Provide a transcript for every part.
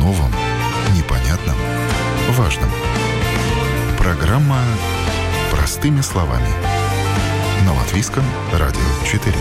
новом, непонятном, важном. Программа «Простыми словами» на Латвийском радио 4.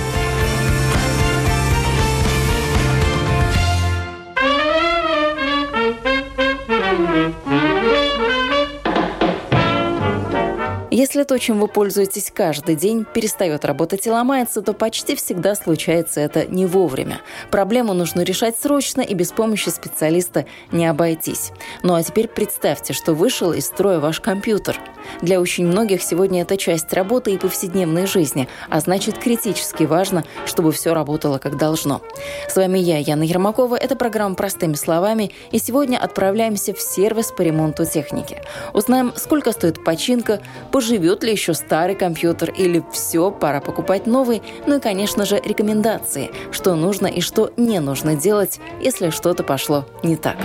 Если то, чем вы пользуетесь каждый день, перестает работать и ломается, то почти всегда случается это не вовремя. Проблему нужно решать срочно и без помощи специалиста не обойтись. Ну а теперь представьте, что вышел из строя ваш компьютер. Для очень многих сегодня это часть работы и повседневной жизни, а значит критически важно, чтобы все работало как должно. С вами я, Яна Ермакова. Это программа «Простыми словами», и сегодня отправляемся в сервис по ремонту техники. Узнаем, сколько стоит починка, пожалуйста, живет ли еще старый компьютер или все, пора покупать новый. Ну и, конечно же, рекомендации, что нужно и что не нужно делать, если что-то пошло не так.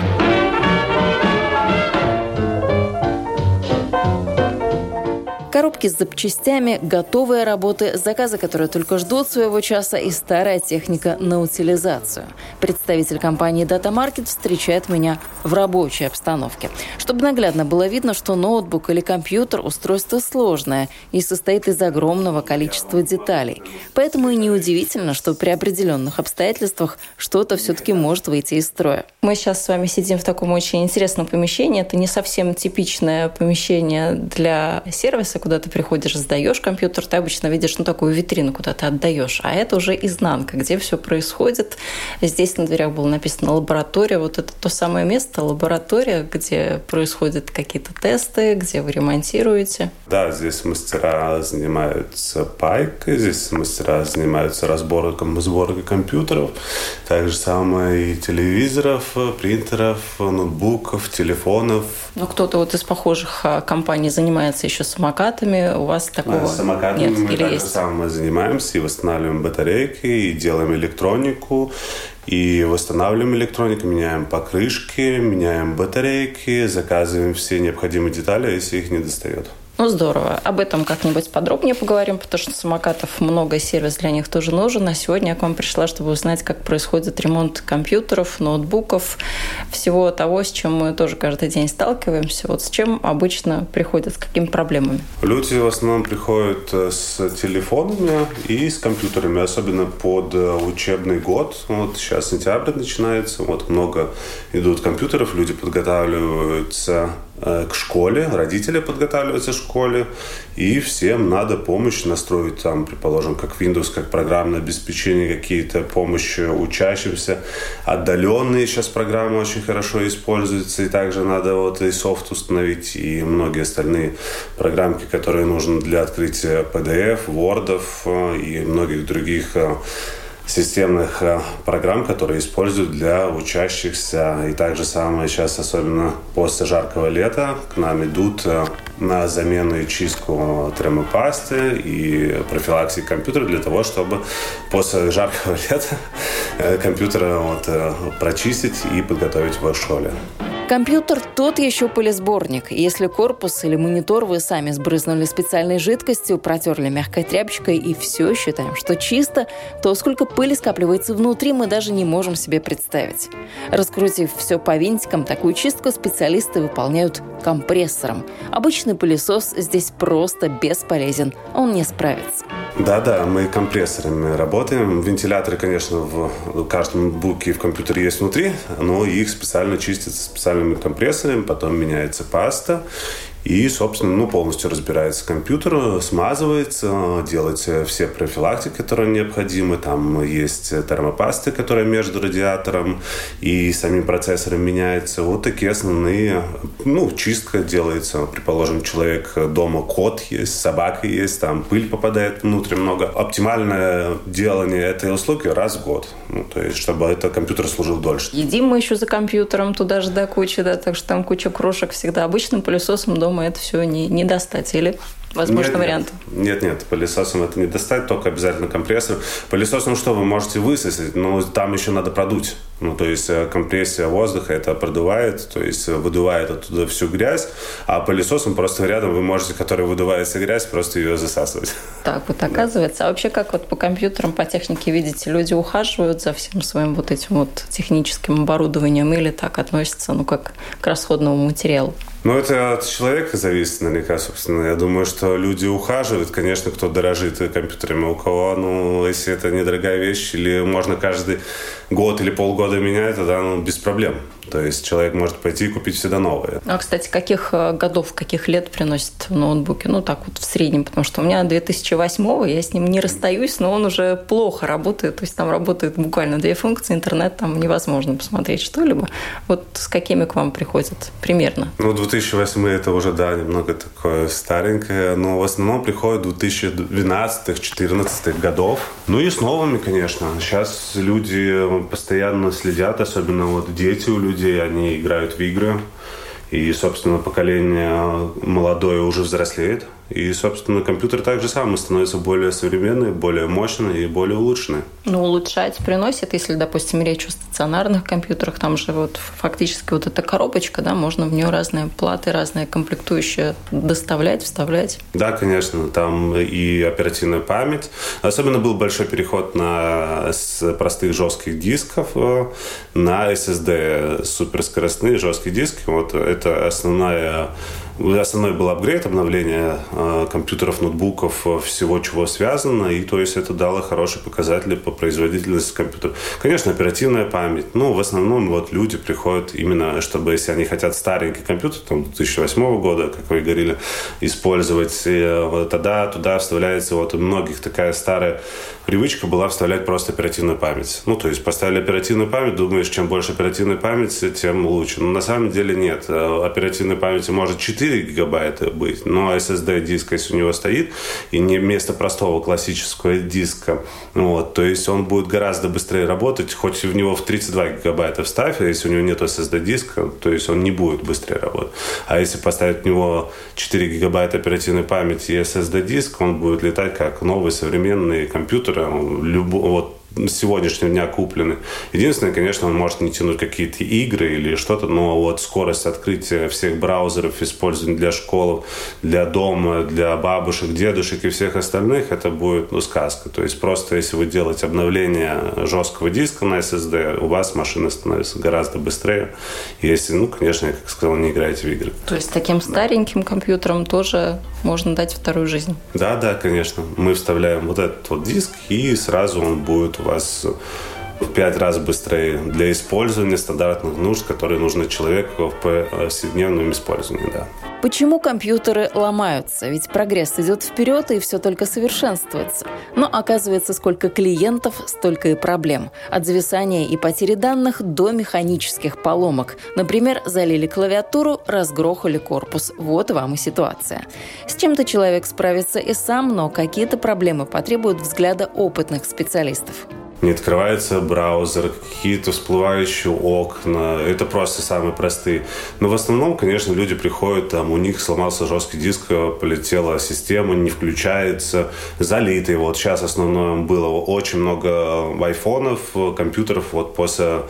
Коробки с запчастями, готовые работы, заказы, которые только ждут своего часа и старая техника на утилизацию. Представитель компании Data Market встречает меня в рабочей обстановке. Чтобы наглядно было видно, что ноутбук или компьютер – устройство сложное и состоит из огромного количества деталей. Поэтому и неудивительно, что при определенных обстоятельствах что-то все-таки может выйти из строя. Мы сейчас с вами сидим в таком очень интересном помещении. Это не совсем типичное помещение для сервиса, куда ты приходишь, сдаешь компьютер, ты обычно видишь ну, такую витрину, куда ты отдаешь. А это уже изнанка, где все происходит. Здесь на дверях было написано лаборатория. Вот это то самое место, лаборатория, где происходят какие-то тесты, где вы ремонтируете. Да, здесь мастера занимаются пайкой, здесь мастера занимаются разборком, сборкой компьютеров, также самое и телевизоров, принтеров, ноутбуков, телефонов. Ну, кто-то вот из похожих а, компаний занимается еще самокатом у вас такого С самокатами нет? мы Или так есть? же самое занимаемся и восстанавливаем батарейки, и делаем электронику, и восстанавливаем электронику, меняем покрышки, меняем батарейки, заказываем все необходимые детали, если их не достает. Ну, здорово. Об этом как-нибудь подробнее поговорим, потому что самокатов много, сервис для них тоже нужен. А сегодня я к вам пришла, чтобы узнать, как происходит ремонт компьютеров, ноутбуков, всего того, с чем мы тоже каждый день сталкиваемся. Вот с чем обычно приходят, с какими проблемами? Люди в основном приходят э, с телефонами и с компьютерами, особенно под э, учебный год. Вот сейчас сентябрь начинается, вот много идут компьютеров, люди подготавливаются к школе, родители подготавливаются к школе, и всем надо помощь настроить там, предположим, как Windows, как программное обеспечение, какие-то помощи учащимся. Отдаленные сейчас программы очень хорошо используются, и также надо вот и софт установить, и многие остальные программки, которые нужны для открытия PDF, Word э, и многих других э, системных э, программ, которые используют для учащихся. И также самое сейчас, особенно после жаркого лета, к нам идут э, на замену и чистку термопасты и профилактики компьютера для того, чтобы после жаркого лета э, компьютер вот, прочистить и подготовить его в школе. Компьютер тот еще пылесборник. Если корпус или монитор вы сами сбрызнули специальной жидкостью, протерли мягкой тряпочкой и все считаем, что чисто, то сколько пыли скапливается внутри, мы даже не можем себе представить. Раскрутив все по винтикам, такую чистку специалисты выполняют компрессором. Обычный пылесос здесь просто бесполезен, он не справится. Да-да, мы компрессорами работаем. Вентиляторы, конечно, в каждом буке в компьютере есть внутри, но их специально специальными компрессорами, потом меняется паста, и, собственно, ну, полностью разбирается компьютер, смазывается, делается все профилактики, которые необходимы. Там есть термопасты, которая между радиатором и самим процессором меняется. Вот такие основные, ну, чистка делается. Предположим, человек дома кот есть, собака есть, там пыль попадает внутрь много. Оптимальное делание этой услуги раз в год. Ну, то есть, чтобы этот компьютер служил дольше. Едим мы еще за компьютером туда же до кучи, да, так что там куча крошек всегда. Обычным пылесосом дома это все не, не достать. Или возможно, нет, вариант? Нет, нет, пылесосом это не достать, только обязательно компрессор. Пылесосом что, вы можете высосать, но там еще надо продуть. Ну, то есть э, компрессия воздуха это продувает, то есть выдувает оттуда всю грязь, а пылесосом просто рядом вы можете, который выдувается грязь, просто ее засасывать. Так вот оказывается. А вообще как вот по компьютерам, по технике, видите, люди ухаживают за всем своим вот этим вот техническим оборудованием или так относятся, ну, как к расходному материалу? Ну, это от человека зависит наверняка, собственно. Я думаю, что люди ухаживают. Конечно, кто дорожит компьютерами, у кого, ну, если это недорогая вещь, или можно каждый год или полгода менять, тогда, ну, без проблем. То есть человек может пойти и купить всегда новые. А, кстати, каких э, годов, каких лет приносит ноутбуки? Ну, так вот в среднем, потому что у меня 2008 я с ним не расстаюсь, но он уже плохо работает. То есть там работает буквально две функции, интернет там невозможно посмотреть что-либо. Вот с какими к вам приходят примерно? Ну, 2008 это уже, да, немного такое старенькое, но в основном приходят 2012-2014 годов. Ну и с новыми, конечно. Сейчас люди постоянно следят, особенно вот дети у людей людей, они играют в игры. И, собственно, поколение молодое уже взрослеет. И, собственно, компьютер также сам становится более современный, более мощный и более улучшенный. Ну, улучшать приносит, если, допустим, речь о стационарных компьютерах, там же вот фактически вот эта коробочка, да, можно в нее разные платы, разные комплектующие доставлять, вставлять. Да, конечно, там и оперативная память. Особенно был большой переход на с простых жестких дисков э, на SSD, суперскоростные жесткие диски. Вот это основная Основной был апгрейд, обновление э, компьютеров, ноутбуков, э, всего, чего связано. И то есть это дало хорошие показатели по производительности компьютера. Конечно, оперативная память. Ну, в основном вот люди приходят именно, чтобы, если они хотят старенький компьютер, там, 2008 года, как вы говорили, использовать, э, тогда туда вставляется вот у многих такая старая привычка была вставлять просто оперативную память. Ну, то есть поставили оперативную память, думаешь, чем больше оперативной памяти, тем лучше. Но на самом деле нет. Оперативной памяти может 4 4 гигабайта быть, но SSD диск, если у него стоит, и не вместо простого классического диска, вот, то есть он будет гораздо быстрее работать, хоть в него в 32 гигабайта вставь, а если у него нет SSD диска, то есть он не будет быстрее работать. А если поставить в него 4 гигабайта оперативной памяти и SSD диск, он будет летать как новый современный компьютер, любой, вот сегодняшнего дня куплены. Единственное, конечно, он может не тянуть какие-то игры или что-то, но вот скорость открытия всех браузеров, использования для школ, для дома, для бабушек, дедушек и всех остальных, это будет ну, сказка. То есть просто если вы делаете обновление жесткого диска на SSD, у вас машина становится гораздо быстрее. Если, ну, конечно, как сказал, не играете в игры. То есть таким стареньким компьютером тоже можно дать вторую жизнь? Да, да, конечно. Мы вставляем вот этот вот диск, и сразу он будет вас в пять раз быстрее для использования стандартных нужд, которые нужны человеку в повседневном использовании. Да. Почему компьютеры ломаются? Ведь прогресс идет вперед и все только совершенствуется. Но оказывается, сколько клиентов, столько и проблем. От зависания и потери данных до механических поломок. Например, залили клавиатуру, разгрохали корпус. Вот вам и ситуация. С чем-то человек справится и сам, но какие-то проблемы потребуют взгляда опытных специалистов не открывается браузер, какие-то всплывающие окна. Это просто самые простые. Но в основном, конечно, люди приходят, там, у них сломался жесткий диск, полетела система, не включается, залитый. Вот сейчас основное было очень много айфонов, компьютеров. Вот после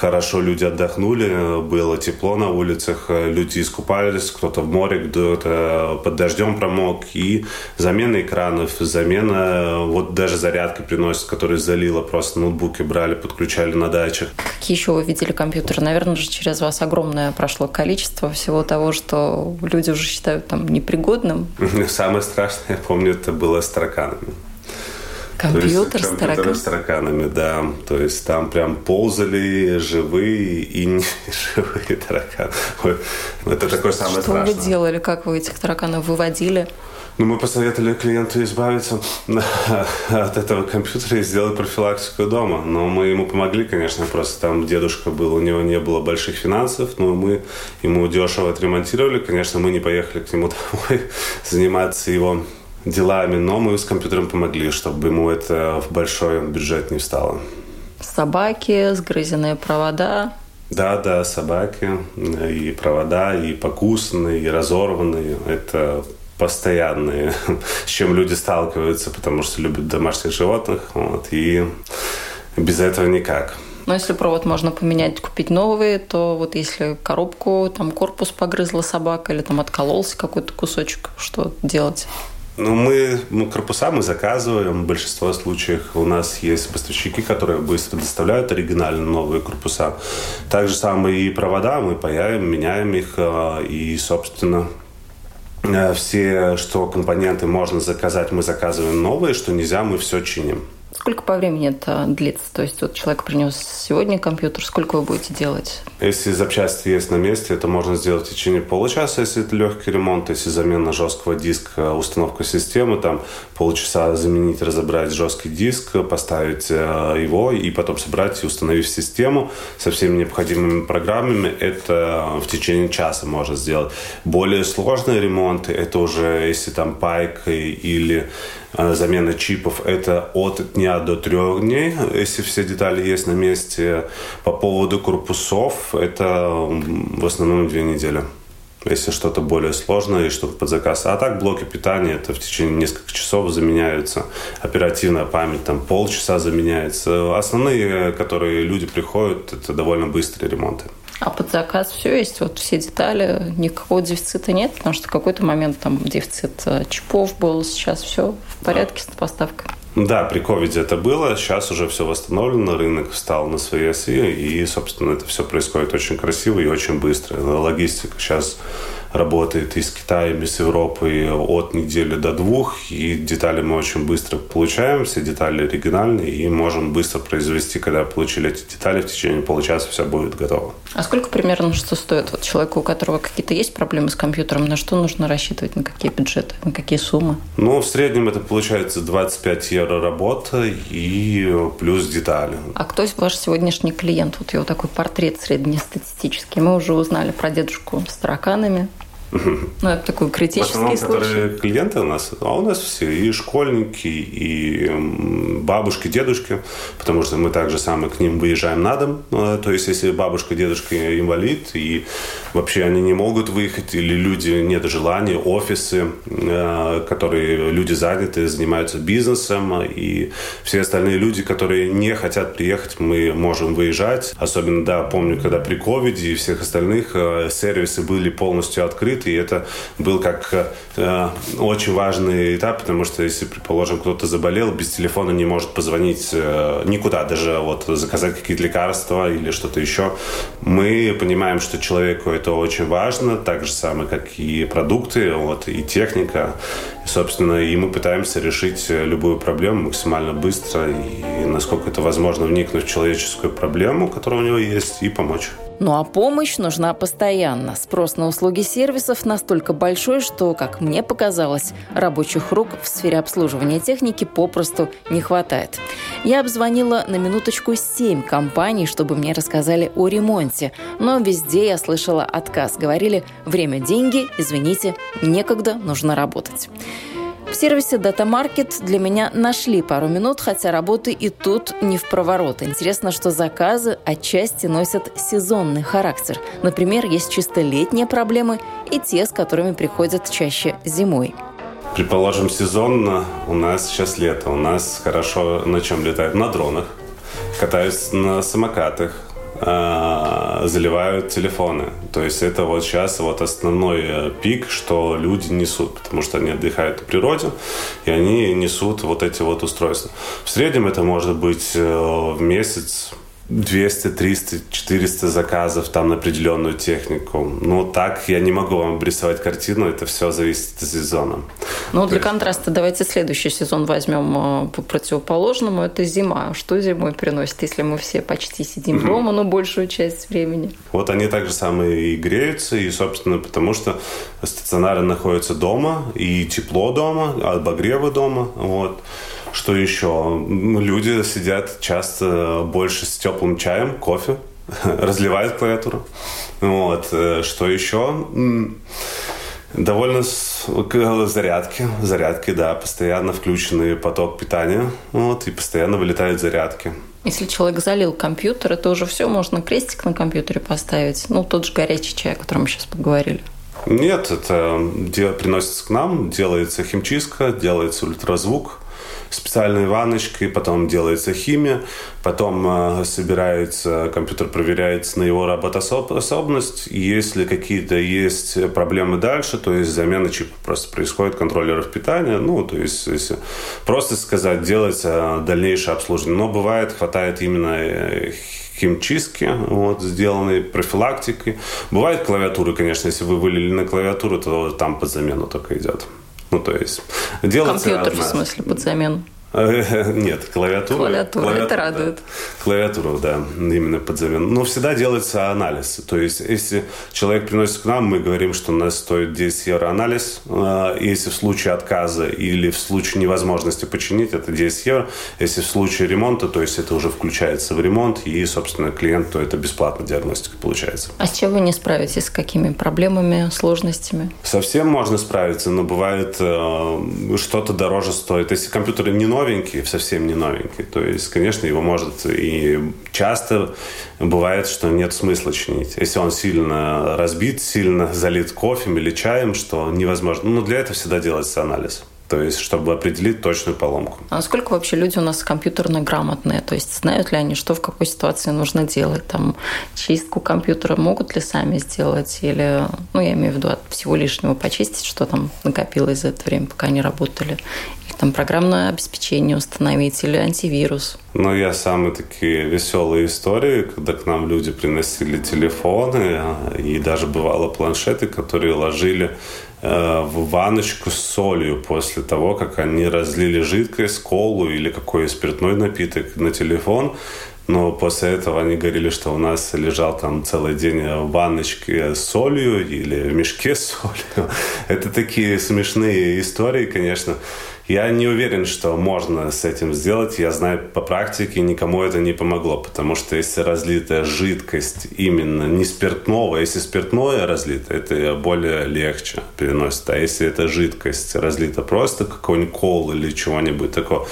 хорошо люди отдохнули, было тепло на улицах, люди искупались, кто-то в море, кто-то под дождем промок. И замена экранов, замена, вот даже зарядки приносят, которые залило просто ноутбуки брали, подключали на дачах. Какие еще вы видели компьютеры? Наверное же через вас огромное прошло количество всего того, что люди уже считают там непригодным. Самое страшное, я помню, это было с тараканами. Компьютер, есть, с, таракан... с тараканами, да. То есть там прям ползали живые и не живые тараканы. Это такое самое Что страшное. вы делали? Как вы этих тараканов выводили? Ну, мы посоветовали клиенту избавиться от этого компьютера и сделать профилактику дома. Но мы ему помогли, конечно, просто там дедушка был, у него не было больших финансов, но мы ему дешево отремонтировали. Конечно, мы не поехали к нему домой заниматься его делами, но мы с компьютером помогли, чтобы ему это в большой бюджет не встало. Собаки, сгрызенные провода. Да, да, собаки, и провода, и покусанные, и разорванные. Это постоянные, с чем люди сталкиваются, потому что любят домашних животных, вот, и без этого никак. Но если провод можно поменять, купить новые, то вот если коробку, там корпус погрызла собака или там откололся какой-то кусочек, что делать? Ну, мы, мы корпуса мы заказываем. В большинстве случаев у нас есть поставщики, которые быстро доставляют оригинальные новые корпуса. Так же самое и провода. Мы паяем, меняем их. А, и, собственно, э, все, что компоненты можно заказать, мы заказываем новые. Что нельзя, мы все чиним. Сколько по времени это длится? То есть вот человек принес сегодня компьютер, сколько вы будете делать? Если запчасти есть на месте, это можно сделать в течение получаса, если это легкий ремонт. Если замена жесткого диска, установка системы, там полчаса заменить, разобрать жесткий диск, поставить э, его и потом собрать и установив систему со всеми необходимыми программами, это в течение часа можно сделать. Более сложные ремонты, это уже если там пайка или замена чипов, это от дня до трех дней, если все детали есть на месте. По поводу корпусов, это в основном две недели если что-то более сложное и что-то под заказ. А так блоки питания это в течение нескольких часов заменяются. Оперативная память там полчаса заменяется. Основные, которые люди приходят, это довольно быстрые ремонты. А под заказ все есть, вот все детали, никакого дефицита нет, потому что в какой-то момент там дефицит э, чипов был, сейчас все в порядке с поставкой. Да, при ковиде это было, сейчас уже все восстановлено, рынок встал на свои оси, и, собственно, это все происходит очень красиво и очень быстро. Логистика сейчас работает и с Китаем, и с Европой от недели до двух, и детали мы очень быстро получаем, все детали оригинальные, и можем быстро произвести, когда получили эти детали, в течение получаса все будет готово. А сколько примерно что стоит вот человеку, у которого какие-то есть проблемы с компьютером, на что нужно рассчитывать, на какие бюджеты, на какие суммы? Ну, в среднем это получается 25 евро работа и плюс детали. А кто ваш сегодняшний клиент? Вот его такой портрет среднестатистический. Мы уже узнали про дедушку с тараканами, ну, это такой критический В основном, случай. которые клиенты у нас, а у нас все и школьники, и бабушки, дедушки, потому что мы также самое к ним выезжаем на дом. А, то есть, если бабушка, дедушка инвалид, и вообще они не могут выехать, или люди нет желания, офисы, а, которые люди заняты, занимаются бизнесом, и все остальные люди, которые не хотят приехать, мы можем выезжать. Особенно, да, помню, когда при ковиде и всех остальных а, сервисы были полностью открыты, открыт, и это был как э, очень важный этап, потому что если, предположим, кто-то заболел, без телефона не может позвонить э, никуда, даже вот заказать какие-то лекарства или что-то еще. Мы понимаем, что человеку это очень важно, так же самое, как и продукты, вот, и техника. И, собственно, и мы пытаемся решить любую проблему максимально быстро и, насколько это возможно, вникнуть в человеческую проблему, которая у него есть, и помочь. Ну а помощь нужна постоянно. Спрос на услуги сервисов настолько большой, что, как мне показалось, рабочих рук в сфере обслуживания техники попросту не хватает. Я обзвонила на минуточку семь компаний, чтобы мне рассказали о ремонте, но везде я слышала отказ. Говорили «время – деньги, извините, некогда, нужно работать». В сервисе Data Market для меня нашли пару минут, хотя работы и тут не в проворот. Интересно, что заказы отчасти носят сезонный характер. Например, есть чисто летние проблемы и те, с которыми приходят чаще зимой. Предположим, сезонно у нас сейчас лето. У нас хорошо на чем летают? На дронах. Катаюсь на самокатах, заливают телефоны. То есть это вот сейчас вот основной э, пик, что люди несут, потому что они отдыхают в природе, и они несут вот эти вот устройства. В среднем это может быть э, в месяц 200, 300, 400 заказов там на определенную технику. Ну, так я не могу вам обрисовать картину, это все зависит от сезона. Ну, для есть... контраста давайте следующий сезон возьмем э, по противоположному. Это зима. Что зимой приносит, если мы все почти сидим mm-hmm. дома, но большую часть времени? Вот они так же самое и греются, и, собственно, потому что стационары находятся дома, и тепло дома, обогревы дома, вот. Что еще? Люди сидят часто больше с теплым чаем, кофе, разливают клавиатуру. Вот. Э, что еще? Довольно зарядки. Зарядки, да, постоянно включенный поток питания. Вот, и постоянно вылетают зарядки. Если человек залил компьютер, это уже все, можно крестик на компьютере поставить. Ну, тот же горячий чай, о котором мы сейчас поговорили. Нет, это приносится к нам, делается химчистка, делается ультразвук, специальной ванночкой, потом делается химия, потом э, собирается, компьютер проверяется на его работоспособность. Если какие-то есть проблемы дальше, то есть замена чипа просто происходит, контроллеров питания, ну, то есть если просто сказать, делается дальнейшее обслуживание. Но бывает, хватает именно э, химчистки, вот, сделанные профилактикой. Бывают клавиатуры, конечно, если вы вылили на клавиатуру, то там под замену только идет. Ну, то есть делается... Компьютер, одна... в смысле, под замену? Нет, клавиатура. Клавиатура, клавиатура это радует. Да. Клавиатура, да, именно под замену. Но всегда делается анализ. То есть, если человек приносит к нам, мы говорим, что у нас стоит 10 евро анализ. А, если в случае отказа или в случае невозможности починить, это 10 евро. Если в случае ремонта, то есть это уже включается в ремонт, и, собственно, клиенту это бесплатно диагностика получается. А с чем вы не справитесь? С какими проблемами, сложностями? Совсем можно справиться, но бывает э, что-то дороже стоит. Если компьютер не новый, новенький, совсем не новенький. То есть, конечно, его может и часто бывает, что нет смысла чинить. Если он сильно разбит, сильно залит кофе или чаем, что невозможно. Но для этого всегда делается анализ. То есть, чтобы определить точную поломку. А насколько вообще люди у нас компьютерно грамотные? То есть, знают ли они, что в какой ситуации нужно делать? Там, чистку компьютера могут ли сами сделать? Или, ну, я имею в виду, от всего лишнего почистить, что там накопилось за это время, пока они работали? там программное обеспечение установить или антивирус. Ну, я самые такие веселые истории, когда к нам люди приносили телефоны и даже бывало планшеты, которые ложили в ванночку с солью после того, как они разлили жидкость, колу или какой спиртной напиток на телефон. Но после этого они говорили, что у нас лежал там целый день в ванночке с солью или в мешке с солью. Это такие смешные истории, конечно. Я не уверен, что можно с этим сделать. Я знаю по практике, никому это не помогло, потому что если разлитая жидкость именно не спиртного, если спиртное разлито, это более легче переносит. А если это жидкость разлита просто какой-нибудь кол или чего-нибудь такого,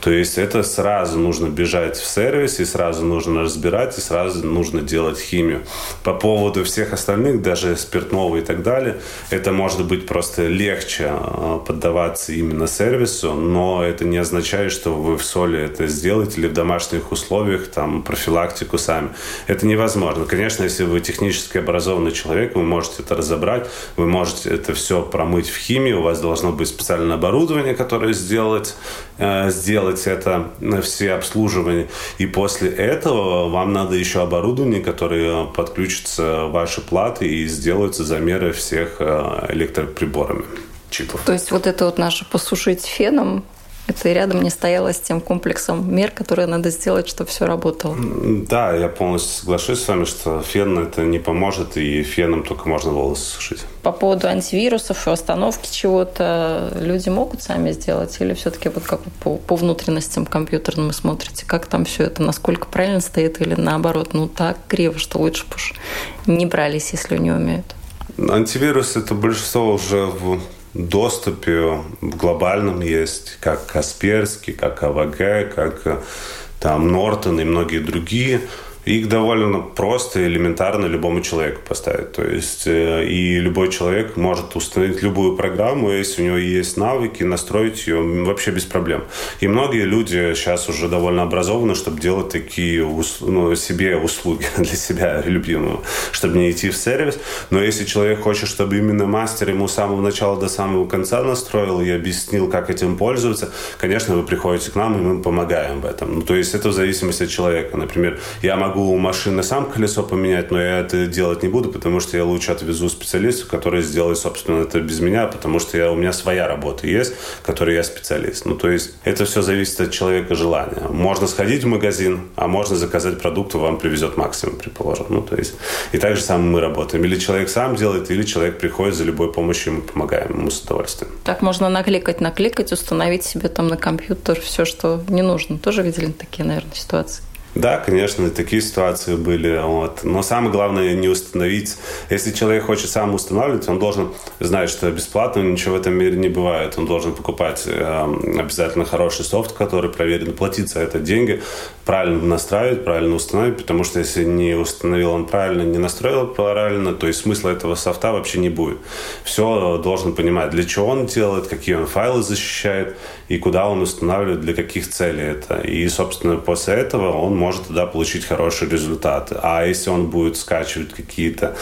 то есть это сразу нужно бежать в сервис, и сразу нужно разбирать, и сразу нужно делать химию. По поводу всех остальных, даже спиртного и так далее, это может быть просто легче а, поддаваться именно сервису, сервису, но это не означает, что вы в соли это сделаете или в домашних условиях там профилактику сами. Это невозможно. Конечно, если вы технически образованный человек, вы можете это разобрать, вы можете это все промыть в химии, у вас должно быть специальное оборудование, которое сделать, э, сделать это на все обслуживания. И после этого вам надо еще оборудование, которое подключится ваши платы и сделаются замеры всех э, электроприборами чипов. То есть вот это вот наше посушить феном, это рядом не стояло с тем комплексом мер, которые надо сделать, чтобы все работало. Да, я полностью соглашусь с вами, что фен это не поможет, и феном только можно волосы сушить. По поводу антивирусов и установки чего-то люди могут сами сделать? Или все-таки вот как по, по внутренностям компьютерным вы смотрите, как там все это, насколько правильно стоит, или наоборот, ну так криво, что лучше бы уж не брались, если не умеют? Антивирус это большинство уже в доступе в глобальном есть, как Касперский, как АВГ, как там Нортон и многие другие – их довольно просто и элементарно любому человеку поставить. То есть э, и любой человек может установить любую программу, если у него есть навыки, настроить ее вообще без проблем. И многие люди сейчас уже довольно образованы, чтобы делать такие ну, себе услуги для себя любимого, чтобы не идти в сервис. Но если человек хочет, чтобы именно мастер ему с самого начала до самого конца настроил и объяснил, как этим пользоваться, конечно, вы приходите к нам, и мы помогаем в этом. Ну, то есть это в зависимости от человека. Например, я могу могу машины сам колесо поменять, но я это делать не буду, потому что я лучше отвезу специалисту, который сделает, собственно, это без меня, потому что я, у меня своя работа есть, которой я специалист. Ну, то есть это все зависит от человека желания. Можно сходить в магазин, а можно заказать продукт, вам привезет максимум, предположим. Ну, то есть и так же самое мы работаем. Или человек сам делает, или человек приходит за любой помощью, и мы помогаем ему с удовольствием. Так можно накликать, накликать, установить себе там на компьютер все, что не нужно. Тоже видели такие, наверное, ситуации? Да, конечно, такие ситуации были. Вот. Но самое главное не установить. Если человек хочет сам устанавливать, он должен знать, что бесплатно ничего в этом мире не бывает. Он должен покупать э, обязательно хороший софт, который проверен, платить за это деньги. правильно настраивать, правильно устанавливать, потому что если не установил он правильно, не настроил правильно, то есть смысла этого софта вообще не будет. Все должен понимать, для чего он делает, какие он файлы защищает и куда он устанавливает, для каких целей это. И, собственно, после этого он может тогда получить хорошие результаты. А если он будет скачивать какие-то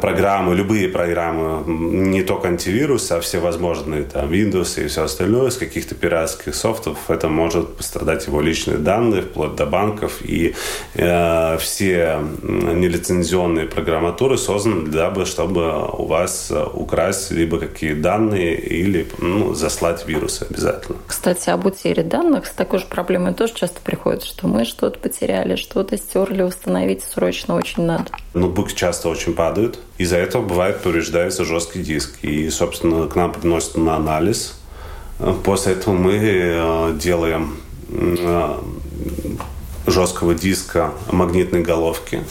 программы, любые программы, не только антивирус, а все возможные, там, Windows и все остальное, с каких-то пиратских софтов, это может пострадать его личные данные, вплоть до банков, и э, все нелицензионные программатуры созданы для того, чтобы у вас украсть либо какие данные, или ну, заслать вирусы обязательно. Кстати, об утере данных с такой же проблемой тоже часто приходит, что мы что-то потеряли, что-то стерли, установить срочно очень надо. Ноутбуки часто очень падают. Из-за этого бывает повреждается жесткий диск. И, собственно, к нам приносят на анализ. После этого мы э, делаем э, жесткого диска магнитной головки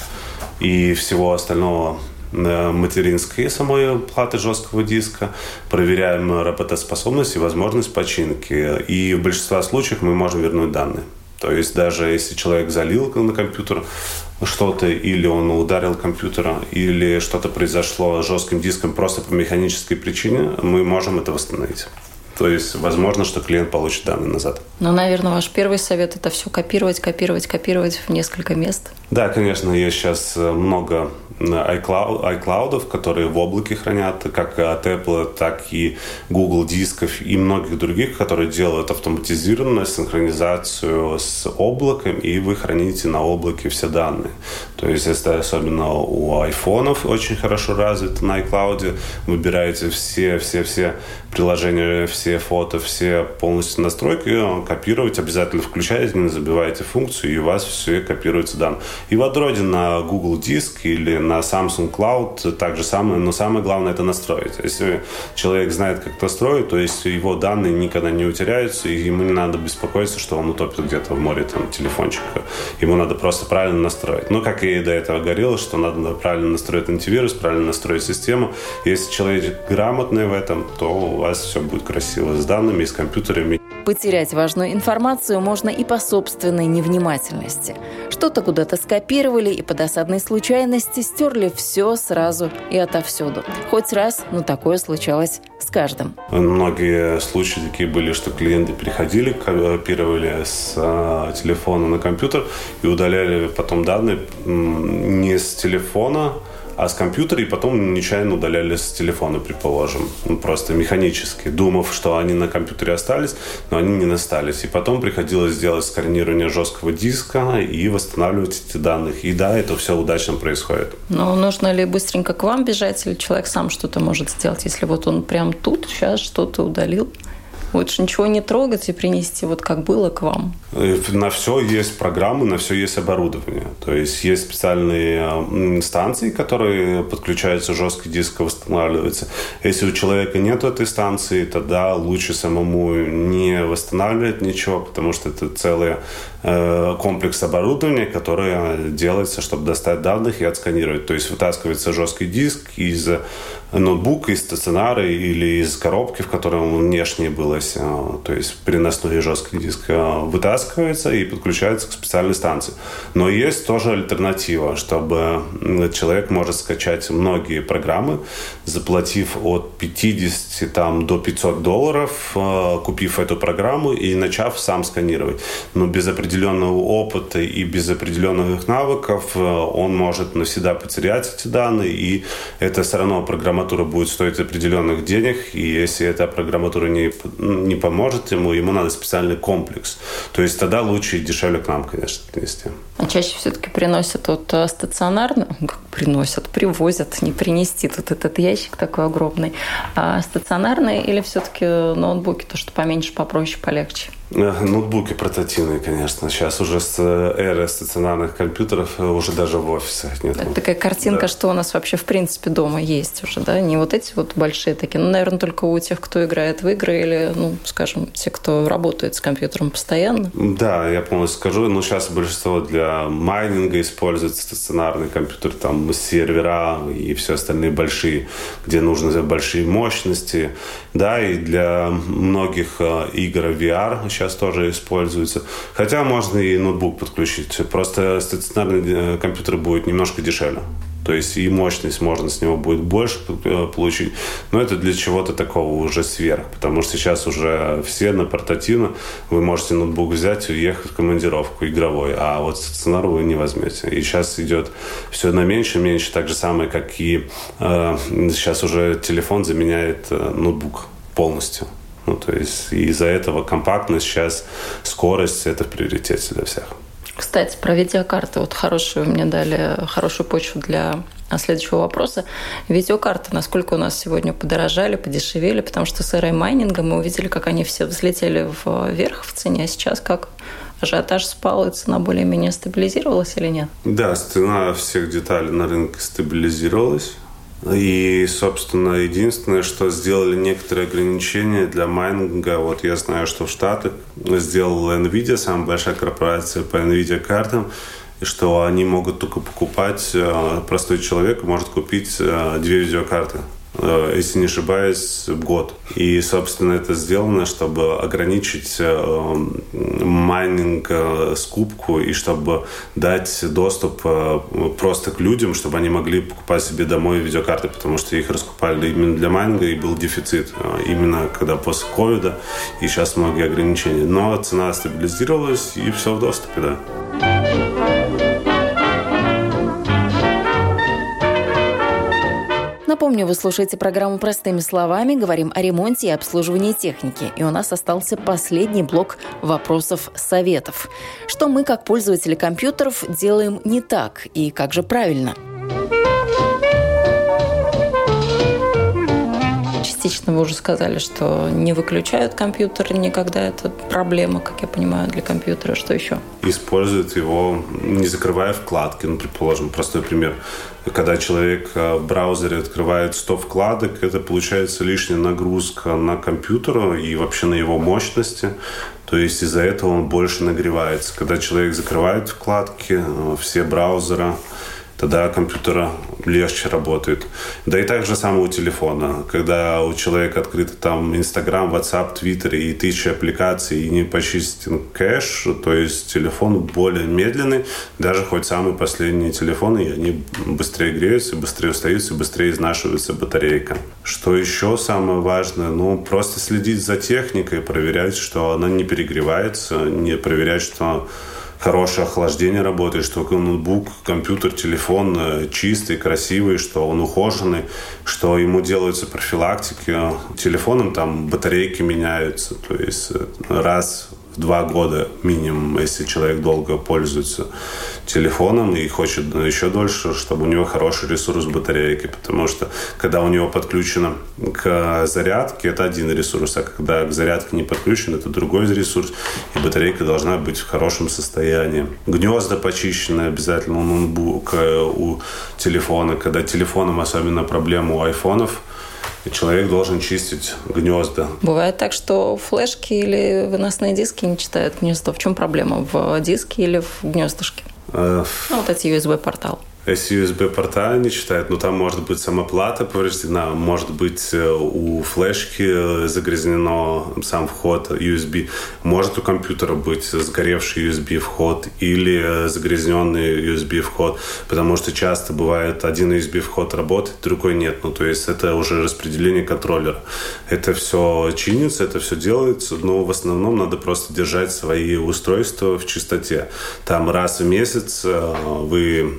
и всего остального э, материнской самой платы жесткого диска, проверяем работоспособность и возможность починки. И в большинстве случаев мы можем вернуть данные. То есть даже если человек залил на компьютер что-то, или он ударил компьютера, или что-то произошло с жестким диском просто по механической причине, мы можем это восстановить. То есть, возможно, что клиент получит данные назад. Ну, наверное, ваш первый совет – это все копировать, копировать, копировать в несколько мест. Да, конечно, есть сейчас э, много iCloud, iCloud, которые в облаке хранят, как от Apple, так и Google дисков и многих других, которые делают автоматизированную синхронизацию с облаком, и вы храните на облаке все данные. То есть, если особенно у айфонов очень хорошо развито на iCloud, выбираете все, все, все приложения, все фото, все полностью настройки, копировать обязательно включаете, не забивайте функцию, и у вас все копируется данные. И в Android на Google диск или на Samsung Cloud так же самое, но самое главное это настроить. Если человек знает, как настроить, то есть его данные никогда не утеряются, и ему не надо беспокоиться, что он утопит где-то в море там телефончик. Ему надо просто правильно настроить. Ну, как и до этого говорил, что надо правильно настроить антивирус, правильно настроить систему. Если человек грамотный в этом, то у вас все будет красиво с данными, с компьютерами. Потерять важную информацию можно и по собственной невнимательности. Что-то куда-то скопировали и по досадной случайности стерли все сразу и отовсюду. Хоть раз, но такое случалось с каждым. Многие случаи такие были, что клиенты приходили, копировали с э, телефона на компьютер и удаляли потом данные не с телефона, а с компьютера и потом нечаянно удаляли с телефона, предположим. Ну, просто механически, думав, что они на компьютере остались, но они не остались. И потом приходилось сделать сканирование жесткого диска и восстанавливать эти данные. И да, это все удачно происходит. Но нужно ли быстренько к вам бежать, или человек сам что-то может сделать, если вот он прям тут сейчас что-то удалил? Лучше ничего не трогать и принести вот как было к вам. Э, на все есть программы, на все есть оборудование. То есть есть специальные станции, которые подключаются, жесткий диск восстанавливается. Если у человека нет этой станции, тогда лучше самому не восстанавливать ничего, потому что это целый э, комплекс оборудования, которое делается, чтобы достать данных и отсканировать. То есть вытаскивается жесткий диск из ноутбука, из стационара или из коробки, в которой он внешне был, то есть переносной жесткий диск, э, вытаскивается и подключается к специальной станции. Но есть тоже альтернатива, чтобы человек может скачать многие программы, заплатив от 50 там, до 500 долларов, э, купив эту программу и начав сам сканировать. Но без определенного опыта и без определенных навыков э, он может навсегда потерять эти данные, и это все равно программа программатура будет стоить определенных денег, и если эта программатура не, не поможет ему, ему надо специальный комплекс. То есть тогда лучше и дешевле к нам, конечно, принести. А чаще все-таки приносят вот э, стационарно, как приносят, привозят, не принести тут этот ящик такой огромный, а стационарные или все-таки ноутбуки, то, что поменьше, попроще, полегче? Э, ноутбуки портативные, конечно. Сейчас уже с э, эры стационарных компьютеров уже даже в офисах нет. Это такая картинка, да. что у нас вообще в принципе дома есть уже, да? Не вот эти вот большие такие. Ну, наверное, только у тех, кто играет в игры или, ну, скажем, те, кто работает с компьютером постоянно. Да, я полностью скажу. Но сейчас большинство для майнинга используют стационарный компьютер, там сервера и все остальные большие, где нужны большие мощности. Да, и для многих игр VR сейчас тоже используются. Хотя можно и ноутбук подключить. Просто стационарный э, компьютер будет немножко дешевле. То есть и мощность можно с него будет больше э, получить. Но это для чего-то такого уже сверх. Потому что сейчас уже все на портативно. Вы можете ноутбук взять и уехать в командировку игровой. А вот стационар вы не возьмете. И сейчас идет все на меньше, меньше. Так же самое, как и э, сейчас уже телефон заменяет э, ноутбук полностью. Ну, то есть из-за этого компактность сейчас, скорость – это в приоритете для всех. Кстати, про видеокарты. Вот хорошую мне дали, хорошую почву для следующего вопроса. Видеокарты, насколько у нас сегодня подорожали, подешевели, потому что с эрой майнинга мы увидели, как они все взлетели вверх в цене, а сейчас как ажиотаж спал, и цена более-менее стабилизировалась или нет? Да, цена всех деталей на рынке стабилизировалась. И, собственно, единственное, что сделали некоторые ограничения для майнинга. Вот я знаю, что в Штатах сделала NVIDIA, самая большая корпорация по NVIDIA картам, и что они могут только покупать, э, простой человек может купить э, две видеокарты если не ошибаюсь, год. И, собственно, это сделано, чтобы ограничить э, майнинг, э, скупку и чтобы дать доступ просто к людям, чтобы они могли покупать себе домой видеокарты, потому что их раскупали именно для майнинга и был дефицит именно когда после ковида и сейчас многие ограничения. Но цена стабилизировалась и все в доступе, да. Напомню, вы слушаете программу «Простыми словами». Говорим о ремонте и обслуживании техники. И у нас остался последний блок вопросов-советов. Что мы, как пользователи компьютеров, делаем не так и как же правильно – частично вы уже сказали, что не выключают компьютер никогда. Это проблема, как я понимаю, для компьютера. Что еще? Используют его, не закрывая вкладки. Ну, предположим, простой пример. Когда человек э, в браузере открывает 100 вкладок, это получается лишняя нагрузка на компьютер и вообще на его мощности. То есть из-за этого он больше нагревается. Когда человек закрывает вкладки, э, все браузеры, тогда компьютера легче работает. Да и так же самое у телефона. Когда у человека открыто там Инстаграм, WhatsApp, Twitter и тысячи аппликаций, и не почистен кэш, то есть телефон более медленный, даже хоть самые последние телефоны, и они быстрее греются, быстрее устаются, быстрее изнашивается батарейка. Что еще самое важное? Ну, просто следить за техникой, проверять, что она не перегревается, не проверять, что хорошее охлаждение работает, что ноутбук, компьютер, телефон э, чистый, красивый, что он ухоженный, что ему делаются профилактики. Телефоном там батарейки меняются, то есть э, раз два года минимум, если человек долго пользуется телефоном и хочет еще дольше, чтобы у него хороший ресурс батарейки, потому что когда у него подключено к зарядке, это один ресурс, а когда к зарядке не подключен, это другой ресурс, и батарейка должна быть в хорошем состоянии. Гнезда почищены обязательно у ноутбука, у телефона, когда телефоном особенно проблема у айфонов – и человек должен чистить гнезда. Бывает так, что флешки или выносные диски не читают гнездо. В чем проблема? В диске или в гнездышке? Э, ну, вот эти USB-порталы. Если USB-порта не читает, ну там может быть самоплата повреждена, может быть э, у флешки э, загрязнено сам вход USB, может у компьютера быть сгоревший USB-вход или э, загрязненный USB-вход, потому что часто бывает один USB-вход работает, другой нет. Ну то есть это уже распределение контроллера. Это все чинится, это все делается, но в основном надо просто держать свои устройства в чистоте. Там раз в месяц вы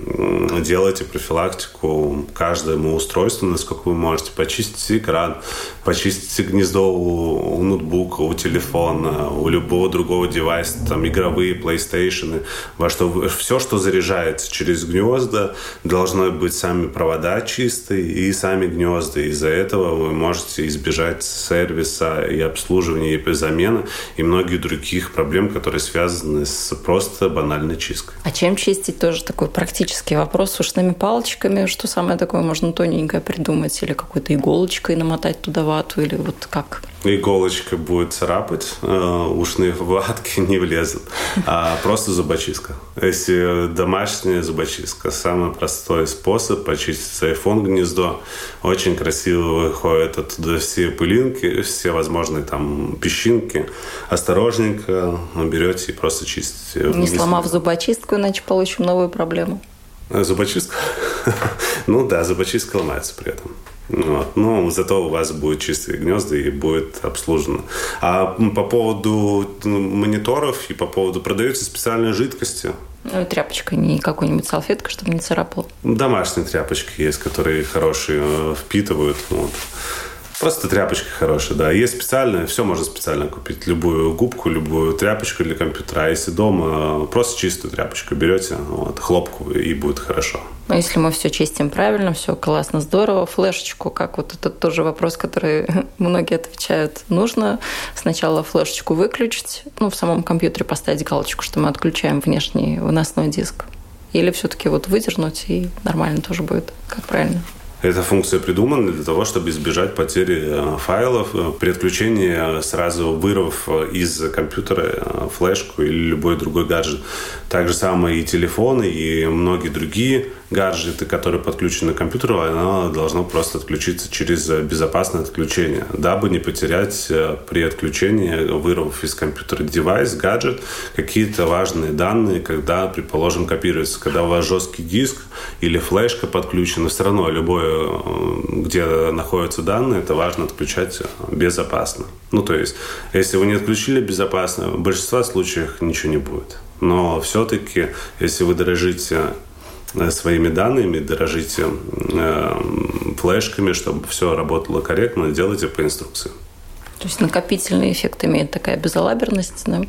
делайте профилактику каждому устройству, насколько вы можете. Почистите экран, почистите гнездо у, у ноутбука, у телефона, у любого другого девайса, там игровые, PlayStation, во что все, что заряжается через гнезда, должно быть сами провода чистые и сами гнезда. Из-за этого вы можете избежать сервиса и обслуживания и замены и многих других проблем, которые связаны с просто банальной чисткой. А чем чистить тоже такой практический вопрос вопрос с ушными палочками. Что самое такое можно тоненькое придумать? Или какой-то иголочкой намотать туда вату? Или вот как? Иголочка будет царапать, э, ушные ватки не влезут. А просто зубочистка. Если домашняя зубочистка, самый простой способ почистить iPhone гнездо. Очень красиво выходят оттуда все пылинки, все возможные там песчинки. Осторожненько берете и просто чистите. Не сломав зубочистку, иначе получим новую проблему. Зубочистка? ну да, зубочистка ломается при этом. Вот. Но зато у вас будет чистые гнезда и будет обслужено. А по поводу ну, мониторов и по поводу продаются специальные жидкости. Ну, тряпочка, не какой-нибудь салфетка, чтобы не царапало. Домашние тряпочки есть, которые хорошие э, впитывают. Вот. Просто тряпочка хорошая, да. Есть специальная, все можно специально купить. Любую губку, любую тряпочку для компьютера. А если дома, просто чистую тряпочку берете, вот, хлопку, и будет хорошо. Но если мы все чистим правильно, все классно, здорово, флешечку, как вот это тоже вопрос, который многие отвечают, нужно сначала флешечку выключить, ну, в самом компьютере поставить галочку, что мы отключаем внешний выносной диск. Или все-таки вот выдернуть, и нормально тоже будет. Как правильно? Эта функция придумана для того, чтобы избежать потери э, файлов э, при отключении, э, сразу вырвав из компьютера флешку или любой другой гаджет. Так же самое и телефоны, и многие другие гаджеты, которые подключены к компьютеру, оно должно просто отключиться через безопасное отключение, дабы не потерять при отключении, вырвав из компьютера девайс, гаджет, какие-то важные данные, когда, предположим, копируется. Когда у вас жесткий диск или флешка подключена, все равно любое где находятся данные, это важно отключать безопасно. Ну, то есть, если вы не отключили безопасно, в большинстве случаев ничего не будет. Но все-таки, если вы дорожите э, своими данными, дорожите э, флешками, чтобы все работало корректно, делайте по инструкции. То есть накопительный эффект имеет такая безалаберность, да?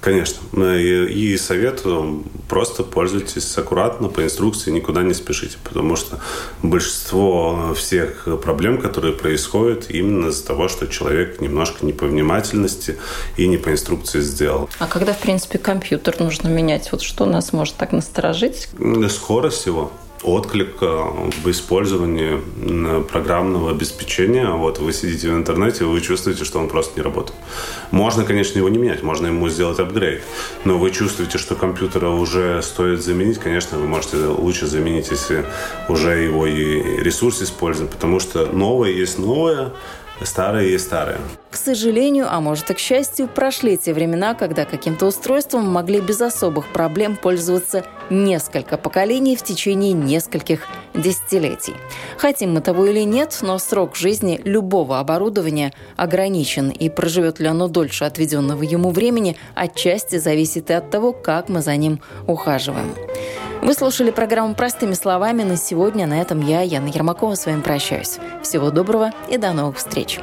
Конечно. И, и советую просто пользуйтесь аккуратно, по инструкции, никуда не спешите, потому что большинство всех проблем, которые происходят, именно из-за того, что человек немножко не по внимательности и не по инструкции сделал. А когда, в принципе, компьютер нужно менять, вот что нас может так насторожить? Скорость его отклик в использовании программного обеспечения. Вот вы сидите в интернете, вы чувствуете, что он просто не работает. Можно, конечно, его не менять, можно ему сделать апгрейд, но вы чувствуете, что компьютера уже стоит заменить, конечно, вы можете лучше заменить, если уже его и ресурс использовать, потому что новое есть новое, Старые и старые. К сожалению, а может и к счастью, прошли те времена, когда каким-то устройством могли без особых проблем пользоваться несколько поколений в течение нескольких десятилетий. Хотим мы того или нет, но срок жизни любого оборудования ограничен, и проживет ли оно дольше отведенного ему времени, отчасти зависит и от того, как мы за ним ухаживаем. Вы слушали программу «Простыми словами». На сегодня на этом я, Яна Ермакова, с вами прощаюсь. Всего доброго и до новых встреч.